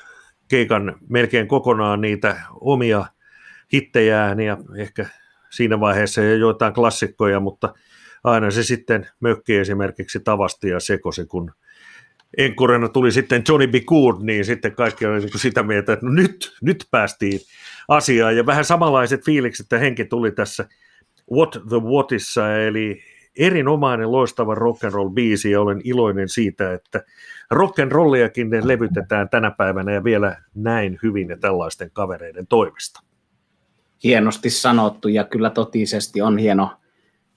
keikan melkein kokonaan niitä omia hittejään ja ehkä siinä vaiheessa jo joitain klassikkoja, mutta aina se sitten mökki esimerkiksi tavasti ja sekosi, kun Enkurena tuli sitten Johnny B. Good, niin sitten kaikki oli niin sitä mieltä, että no nyt, nyt päästiin asiaan. Ja vähän samanlaiset fiilikset, että henki tuli tässä What the Whatissa, eli erinomainen loistava rock and roll biisi ja olen iloinen siitä, että rock and rolliakin levytetään tänä päivänä ja vielä näin hyvin ja tällaisten kavereiden toimesta hienosti sanottu ja kyllä totisesti on hieno,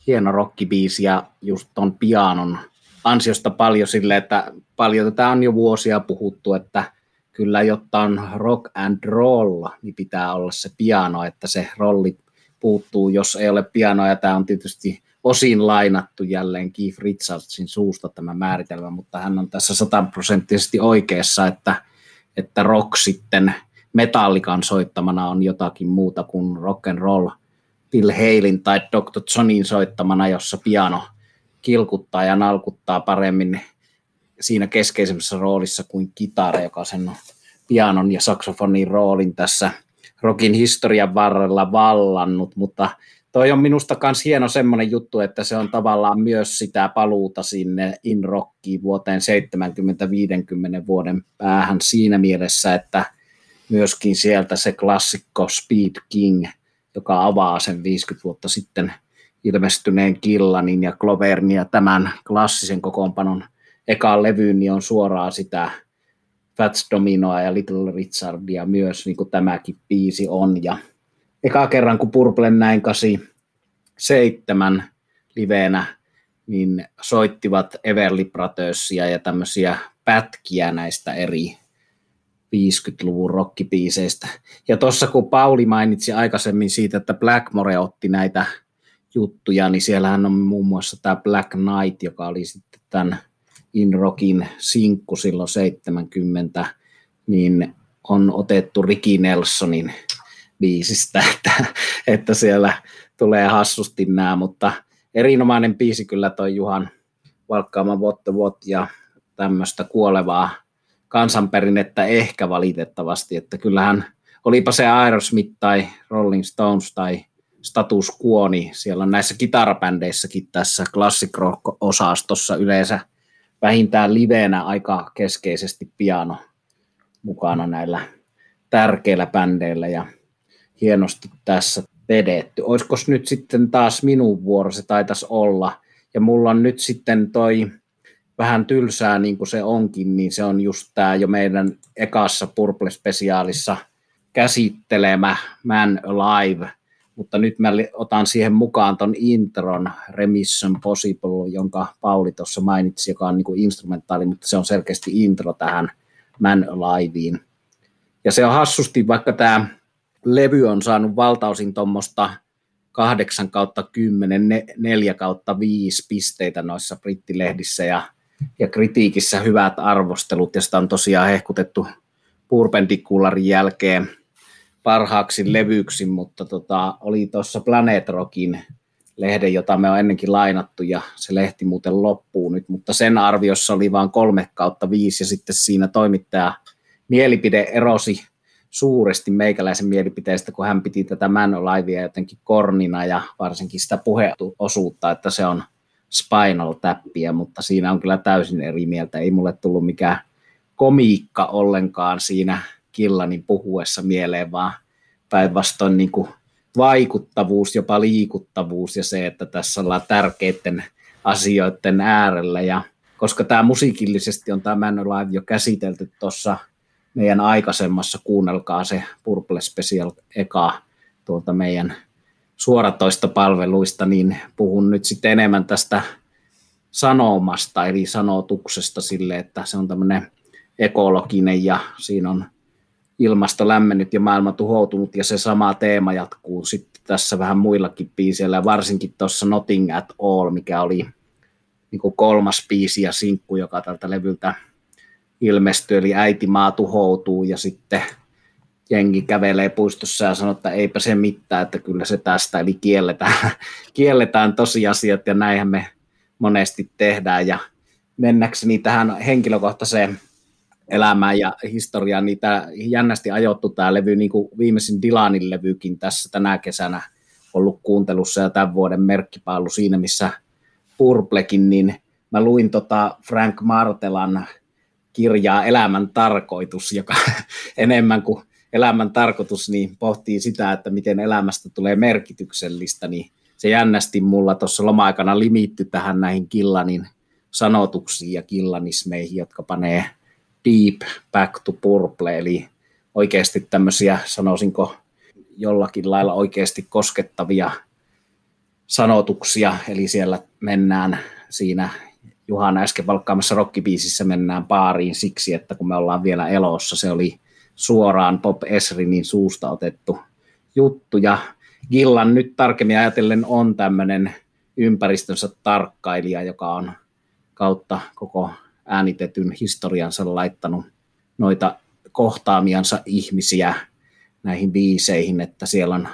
hieno rockibiisi ja just ton pianon ansiosta paljon sille, että paljon tätä on jo vuosia puhuttu, että kyllä jotta on rock and roll, niin pitää olla se piano, että se rolli puuttuu, jos ei ole pianoa, ja tämä on tietysti osin lainattu jälleen Keith Richardsin suusta tämä määritelmä, mutta hän on tässä sataprosenttisesti oikeassa, että, että rock sitten – metallikan soittamana on jotakin muuta kuin rock and roll Bill Halein tai Dr. Johnin soittamana, jossa piano kilkuttaa ja nalkuttaa paremmin siinä keskeisemmässä roolissa kuin kitara, joka sen pianon ja saksofonin roolin tässä rockin historian varrella vallannut, mutta toi on minusta myös hieno semmoinen juttu, että se on tavallaan myös sitä paluuta sinne in rockiin vuoteen 70-50 vuoden päähän siinä mielessä, että myöskin sieltä se klassikko Speed King, joka avaa sen 50 vuotta sitten ilmestyneen Killanin ja Glovernin ja tämän klassisen kokoonpanon ekaan levyyn, niin on suoraan sitä Fats Dominoa ja Little Richardia myös, niin kuin tämäkin biisi on. Ja eka kerran, kun Purplen näin 87 liveenä, niin soittivat Everly Brothersia ja tämmöisiä pätkiä näistä eri 50-luvun rockipiiseistä. Ja tuossa kun Pauli mainitsi aikaisemmin siitä, että Blackmore otti näitä juttuja, niin siellähän on muun muassa tämä Black Knight, joka oli sitten tämän In Rockin sinkku silloin 70, niin on otettu Ricky Nelsonin biisistä, että, että siellä tulee hassusti nämä, mutta erinomainen biisi kyllä toi Juhan valkkaama What What ja tämmöistä kuolevaa kansanperinnettä ehkä valitettavasti, että kyllähän olipa se Aerosmith tai Rolling Stones tai status quo, niin siellä on näissä kitarabändeissäkin tässä classic rock-osastossa yleensä vähintään liveenä aika keskeisesti piano mukana näillä tärkeillä bändeillä ja hienosti tässä vedetty. Olisiko nyt sitten taas minun vuoro, se taitaisi olla. Ja mulla on nyt sitten toi vähän tylsää niin kuin se onkin, niin se on just tämä jo meidän ekassa Purple-spesiaalissa käsittelemä Man Alive, mutta nyt mä otan siihen mukaan ton intron Remission Possible, jonka Pauli tuossa mainitsi, joka on niin kuin instrumentaali, mutta se on selkeästi intro tähän Man Aliveen. Ja se on hassusti, vaikka tämä levy on saanut valtaosin tuommoista 8 kautta 10, 4 kautta 5 pisteitä noissa brittilehdissä ja, ja kritiikissä hyvät arvostelut, ja sitä on tosiaan hehkutettu Purpendicularin jälkeen parhaaksi levyksi, mutta tota, oli tuossa Planet Rockin lehden, jota me on ennenkin lainattu, ja se lehti muuten loppuu nyt, mutta sen arviossa oli vain kolme kautta viisi, ja sitten siinä toimittaja mielipide erosi suuresti meikäläisen mielipiteestä, kun hän piti tätä Man Olivea jotenkin kornina ja varsinkin sitä puheosuutta, että se on spinal tappia, mutta siinä on kyllä täysin eri mieltä. Ei mulle tullut mikään komiikka ollenkaan siinä Killanin puhuessa mieleen, vaan päinvastoin niin kuin vaikuttavuus, jopa liikuttavuus ja se, että tässä ollaan tärkeiden asioiden äärellä. Ja koska tämä musiikillisesti on tämä Man Live jo käsitelty tuossa meidän aikaisemmassa, kuunnelkaa se Purple Special eka tuolta meidän suoratoista palveluista, niin puhun nyt sitten enemmän tästä sanomasta, eli sanotuksesta sille, että se on tämmöinen ekologinen ja siinä on ilmasto lämmennyt ja maailma tuhoutunut ja se sama teema jatkuu sitten tässä vähän muillakin biiseillä, varsinkin tuossa Nothing at All, mikä oli niin kuin kolmas biisi ja sinkku, joka tältä levyltä ilmestyi, eli äiti maa tuhoutuu ja sitten jengi kävelee puistossa ja sanoo, että eipä se mitään, että kyllä se tästä, eli kielletään, <laughs> kielletään tosiasiat ja näinhän me monesti tehdään. Ja mennäkseni tähän henkilökohtaiseen elämään ja historiaan, niin tämä jännästi ajoittu tämä levy, niin kuin viimeisin Dylanin levykin tässä tänä kesänä ollut kuuntelussa ja tämän vuoden merkkipaalu siinä, missä Purplekin, niin mä luin tota Frank Martelan kirjaa Elämän tarkoitus, joka <laughs> enemmän kuin elämän tarkoitus, niin pohtii sitä, että miten elämästä tulee merkityksellistä, niin se jännästi mulla tuossa loma-aikana limitty tähän näihin Killanin sanotuksiin ja killanismeihin, jotka panee deep back to purple, eli oikeasti tämmöisiä, sanoisinko, jollakin lailla oikeasti koskettavia sanotuksia, eli siellä mennään siinä Juhana äsken valkkaamassa rockibiisissä mennään paariin siksi, että kun me ollaan vielä elossa, se oli suoraan Pop Esrinin suusta otettu juttu, ja Gillan nyt tarkemmin ajatellen on tämmöinen ympäristönsä tarkkailija, joka on kautta koko äänitetyn historiansa laittanut noita kohtaamiansa ihmisiä näihin biiseihin, että siellä on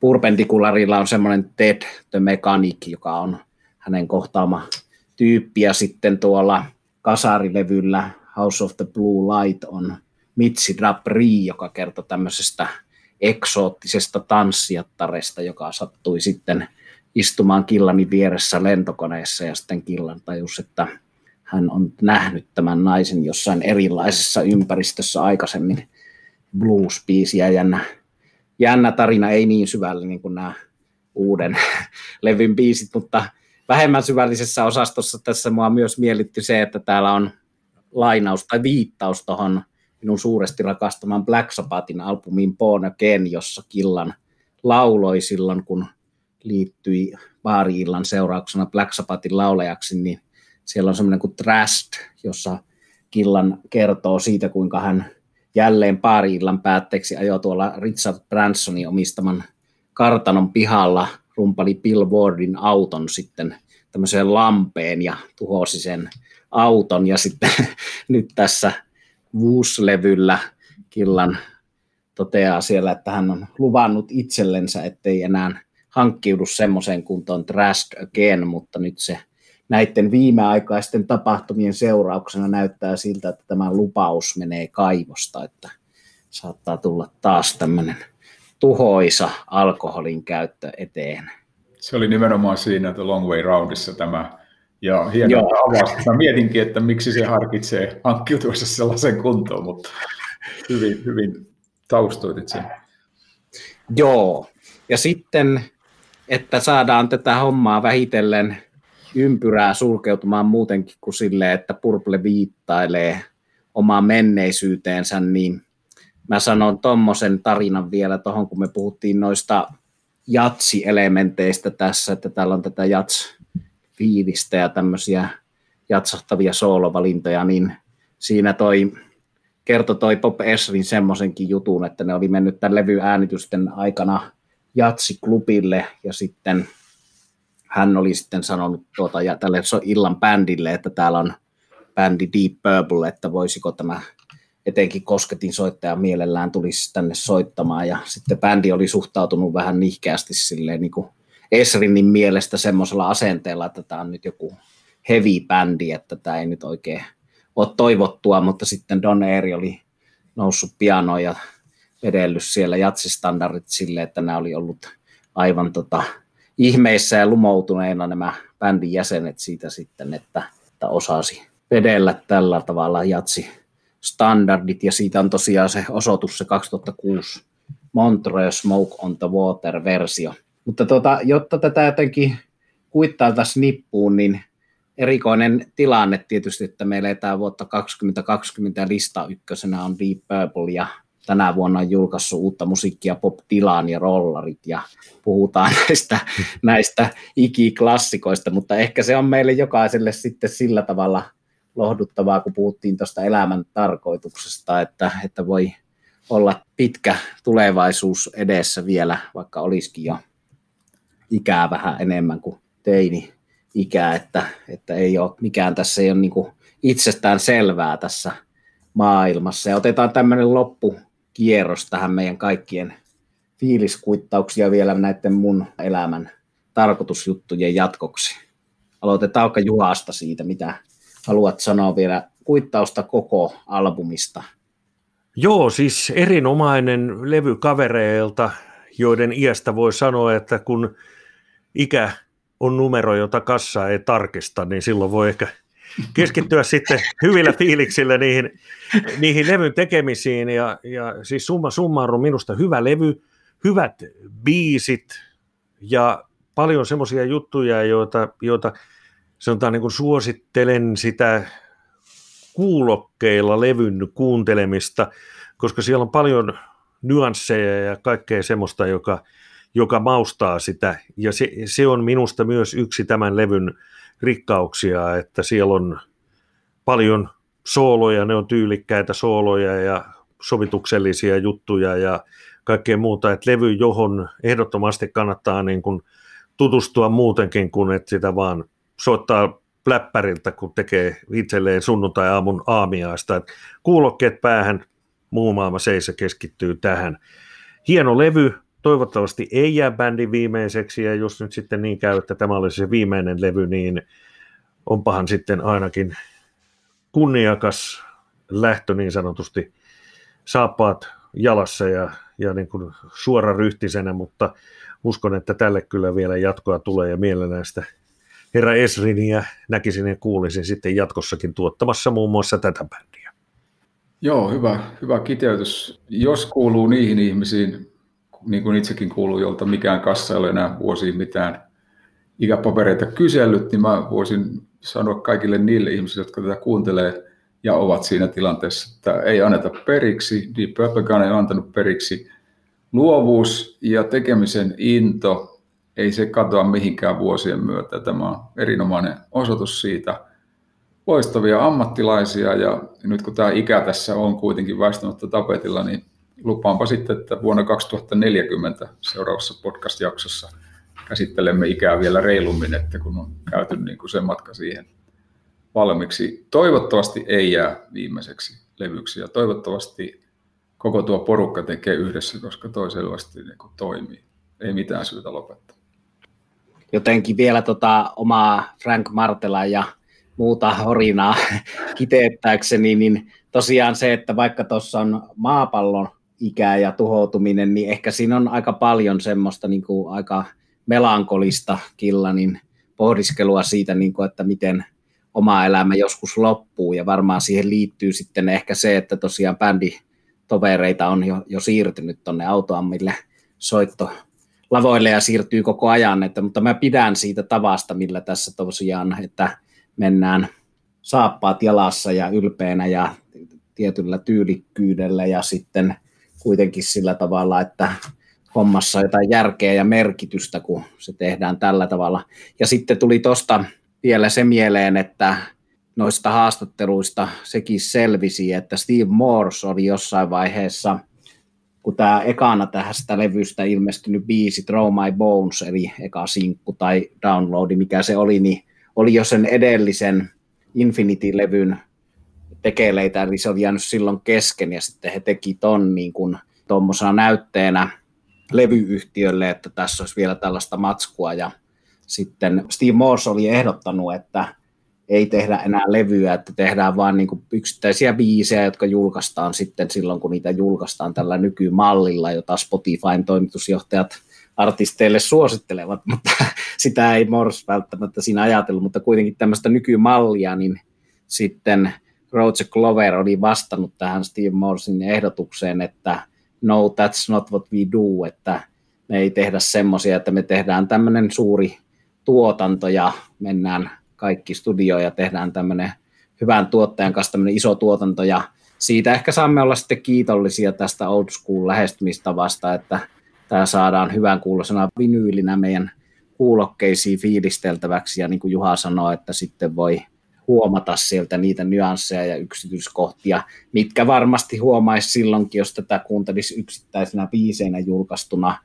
Purpendikularilla on semmoinen Ted the Mechanic, joka on hänen kohtaama tyyppi, ja sitten tuolla kasarilevyllä. House of the Blue Light on Mitsi Drapri, joka kertoo tämmöisestä eksoottisesta tanssijattaresta, joka sattui sitten istumaan Killanin vieressä lentokoneessa ja sitten Killan tajus, että hän on nähnyt tämän naisen jossain erilaisessa ympäristössä aikaisemmin. blues-biisi ja jännä, jännä tarina, ei niin syvällinen kuin nämä uuden <laughs> levyn biisit, mutta vähemmän syvällisessä osastossa tässä mua myös miellytti se, että täällä on lainaus tai viittaus tuohon minun suuresti rakastamaan Black Sabbathin albumiin Born Again, jossa Killan lauloi silloin, kun liittyi baari-illan seurauksena Black Sabbathin laulajaksi, niin siellä on semmoinen kuin Trust, jossa Killan kertoo siitä, kuinka hän jälleen baari-illan päätteeksi ajoi tuolla Richard Bransonin omistaman kartanon pihalla, rumpali Bill Wardin auton sitten tämmöiseen lampeen ja tuhosi sen auton. Ja sitten <laughs> nyt tässä Woos-levyllä Killan toteaa siellä, että hän on luvannut itsellensä, ettei enää hankkiudu semmoiseen kuntoon Trashed Again, mutta nyt se näiden viimeaikaisten tapahtumien seurauksena näyttää siltä, että tämä lupaus menee kaivosta, että saattaa tulla taas tämmöinen tuhoisa alkoholin käyttö eteen. Se oli nimenomaan siinä The Long Way Roundissa tämä, ja hienoa avasi. Mä mietinkin, että miksi se harkitsee hankkiutuessa sellaisen kuntoon, mutta hyvin, hyvin taustoitit sen. Joo, ja sitten, että saadaan tätä hommaa vähitellen ympyrää sulkeutumaan muutenkin kuin silleen, että Purple viittailee omaan menneisyyteensä, niin mä sanon tuommoisen tarinan vielä tuohon, kun me puhuttiin noista jatsi-elementeistä tässä, että täällä on tätä jats-fiilistä ja tämmöisiä jatsahtavia soolovalintoja, niin siinä toi kertoi toi Pop Esrin semmoisenkin jutun, että ne oli mennyt tämän levyäänitysten aikana Jatsi-klubille ja sitten hän oli sitten sanonut tuota, ja tälle illan bändille, että täällä on bändi Deep Purple, että voisiko tämä etenkin kosketin soittaja mielellään tulisi tänne soittamaan. Ja sitten bändi oli suhtautunut vähän nihkeästi silleen niin kuin Esrinin mielestä semmoisella asenteella, että tämä on nyt joku heavy bändi, että tämä ei nyt oikein ole toivottua, mutta sitten Don Eeri oli noussut pianoon ja vedellyt siellä jatsistandardit sille, että nämä oli ollut aivan tota, ihmeissä ja lumoutuneina nämä bändin jäsenet siitä sitten, että, että osasi vedellä tällä tavalla jatsi standardit, ja siitä on tosiaan se osoitus se 2006 Montreux Smoke on the Water-versio. Mutta tota, jotta tätä jotenkin kuittailtaisiin nippuun, niin erikoinen tilanne tietysti, että meillä tämä vuotta 2020 lista ykkösenä on Deep Purple ja tänä vuonna on julkaissut uutta musiikkia Bob Dylan ja Rollarit ja puhutaan <laughs> näistä, näistä ikiklassikoista, mutta ehkä se on meille jokaiselle sitten sillä tavalla lohduttavaa, kun puhuttiin tuosta elämän tarkoituksesta, että, että voi olla pitkä tulevaisuus edessä vielä, vaikka olisikin jo ikää vähän enemmän kuin teini ikää, että, että ei ole, mikään tässä ei ole niin itsestään selvää tässä maailmassa. Ja otetaan tämmöinen loppu kierros tähän meidän kaikkien fiiliskuittauksia vielä näiden mun elämän tarkoitusjuttujen jatkoksi. Aloitetaan Juhasta siitä, mitä haluat sanoa vielä kuittausta koko albumista. Joo, siis erinomainen levy kavereilta, joiden iästä voi sanoa, että kun ikä on numero, jota kassa ei tarkista, niin silloin voi ehkä keskittyä sitten hyvillä fiiliksillä niihin, niihin levyn tekemisiin. Ja, ja siis summa summarum minusta hyvä levy, hyvät biisit ja paljon semmoisia juttuja, joita, joita sanotaan niin kuin suosittelen sitä kuulokkeilla levyn kuuntelemista, koska siellä on paljon nyansseja ja kaikkea semmoista, joka, joka maustaa sitä. Ja se, se on minusta myös yksi tämän levyn rikkauksia, että siellä on paljon sooloja, ne on tyylikkäitä sooloja ja sovituksellisia juttuja ja kaikkea muuta, että levy, johon ehdottomasti kannattaa niin kuin tutustua muutenkin kuin että sitä vaan soittaa pläppäriltä, kun tekee itselleen sunnuntai-aamun aamiaista. Että kuulokkeet päähän, muu maailma seisä keskittyy tähän. Hieno levy, toivottavasti ei jää bändin viimeiseksi, ja jos nyt sitten niin käy, että tämä olisi se viimeinen levy, niin onpahan sitten ainakin kunniakas lähtö niin sanotusti saappaat jalassa ja, ja niin kuin suora ryhtisenä, mutta uskon, että tälle kyllä vielä jatkoa tulee ja mielellään sitä herra Esrin ja näkisin ja kuulisin sitten jatkossakin tuottamassa muun muassa tätä bändiä. Joo, hyvä, hyvä kiteytys. Jos kuuluu niihin ihmisiin, niin kuin itsekin kuuluu, jolta mikään kassa ei ole enää vuosiin mitään ikäpapereita kysellyt, niin mä voisin sanoa kaikille niille ihmisille, jotka tätä kuuntelee ja ovat siinä tilanteessa, että ei anneta periksi. Deep Purplekaan ei antanut periksi. Luovuus ja tekemisen into, ei se katoa mihinkään vuosien myötä. Tämä on erinomainen osoitus siitä. Loistavia ammattilaisia ja nyt kun tämä ikä tässä on kuitenkin väistämättä tapetilla, niin lupaanpa sitten, että vuonna 2040 seuraavassa podcast-jaksossa käsittelemme ikää vielä reilummin, että kun on käyty niin kuin se matka siihen valmiiksi. Toivottavasti ei jää viimeiseksi levyksi ja toivottavasti koko tuo porukka tekee yhdessä, koska toi selvästi niin kuin toimii. Ei mitään syytä lopettaa. Jotenkin vielä tota omaa Frank Martela ja muuta horinaa <laughs> kiteettääkseni, niin tosiaan se, että vaikka tuossa on maapallon ikä ja tuhoutuminen, niin ehkä siinä on aika paljon semmoista niin kuin aika melankolista Killanin pohdiskelua siitä, niin kuin, että miten oma elämä joskus loppuu, ja varmaan siihen liittyy sitten ehkä se, että tosiaan bänditovereita on jo, jo siirtynyt tuonne autoammille soitto lavoille ja siirtyy koko ajan, että, mutta mä pidän siitä tavasta, millä tässä tosiaan, että mennään saappaat jalassa ja ylpeänä ja tietyllä tyylikkyydellä ja sitten kuitenkin sillä tavalla, että hommassa jotain järkeä ja merkitystä, kun se tehdään tällä tavalla. Ja sitten tuli tuosta vielä se mieleen, että noista haastatteluista sekin selvisi, että Steve Morse oli jossain vaiheessa, kun tämä ekana tästä levystä ilmestynyt biisi Throw My Bones, eli eka sinkku tai downloadi, mikä se oli, niin oli jo sen edellisen Infinity-levyn tekeleitä, eli se oli jäänyt silloin kesken, ja sitten he teki ton niin kuin tuommoisena näytteenä levyyhtiölle, että tässä olisi vielä tällaista matskua, ja sitten Steve Morse oli ehdottanut, että ei tehdä enää levyä, että tehdään vain niin yksittäisiä biisejä, jotka julkaistaan sitten silloin, kun niitä julkaistaan tällä nykymallilla, jota Spotifyn toimitusjohtajat artisteille suosittelevat, <laughs> mutta sitä ei Morse välttämättä siinä ajatellut, mutta kuitenkin tämmöistä nykymallia, niin sitten Roger Glover oli vastannut tähän Steve Morsin ehdotukseen, että no, that's not what we do, että me ei tehdä semmoisia, että me tehdään tämmöinen suuri tuotanto ja mennään kaikki studioon ja tehdään tämmöinen hyvän tuottajan kanssa tämmöinen iso tuotanto. Ja siitä ehkä saamme olla sitten kiitollisia tästä old school lähestymistavasta, että tämä saadaan hyvän kuulosena vinyylinä meidän kuulokkeisiin fiilisteltäväksi. Ja niin kuin Juha sanoi, että sitten voi huomata sieltä niitä nyansseja ja yksityiskohtia, mitkä varmasti huomaisi silloinkin, jos tätä kuuntelisi yksittäisenä biiseinä julkaistuna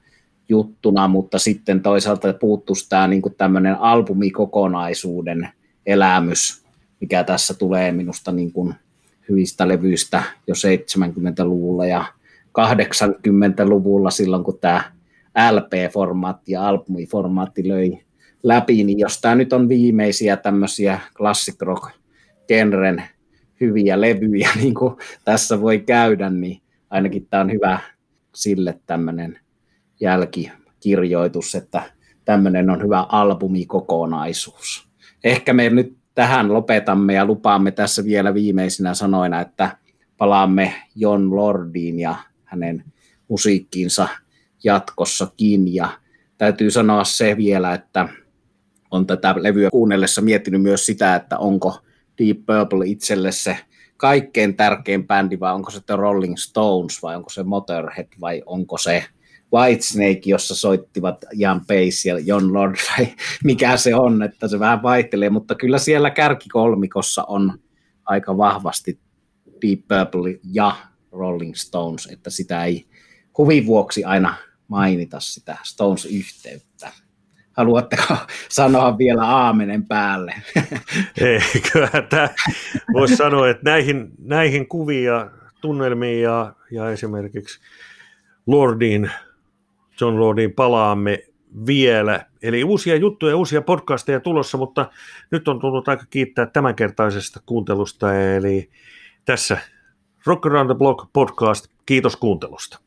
juttuna, mutta sitten toisaalta puuttuisi tämä niin tämmöinen albumikokonaisuuden elämys, mikä tässä tulee minusta niin kuin hyvistä levyistä jo 70-luvulla ja 80-luvulla silloin, kun tämä LP-formaatti ja albumiformaatti löi läpi, niin jos tämä nyt on viimeisiä tämmöisiä classic rock genren hyviä levyjä, <laughs> niin kuin tässä voi käydä, niin ainakin tämä on hyvä sille tämmöinen jälkikirjoitus, että tämmöinen on hyvä albumikokonaisuus. Ehkä me nyt tähän lopetamme ja lupaamme tässä vielä viimeisinä sanoina, että palaamme John Lordiin ja hänen musiikkiinsa jatkossakin. Ja täytyy sanoa se vielä, että on tätä levyä kuunnellessa miettinyt myös sitä, että onko Deep Purple itselle se kaikkein tärkein bändi, vai onko se The Rolling Stones, vai onko se Motorhead, vai onko se Whitesnake, jossa soittivat Jan Pace ja John Lord, <laughs> vai mikä se on, että se vähän vaihtelee, mutta kyllä siellä kärkikolmikossa on aika vahvasti Deep Purple ja Rolling Stones, että sitä ei huvin vuoksi aina mainita sitä Stones-yhteyttä. Haluatteko <laughs> sanoa vielä aamenen päälle? <laughs> Ei, kyllä tämä voisi sanoa, että näihin, näihin kuviin ja tunnelmiin ja, ja esimerkiksi Lordin, John Lordin palaamme vielä. Eli uusia juttuja, uusia podcasteja tulossa, mutta nyt on tullut aika kiittää tämänkertaisesta kuuntelusta. Eli tässä Rock Around the Block podcast. Kiitos kuuntelusta.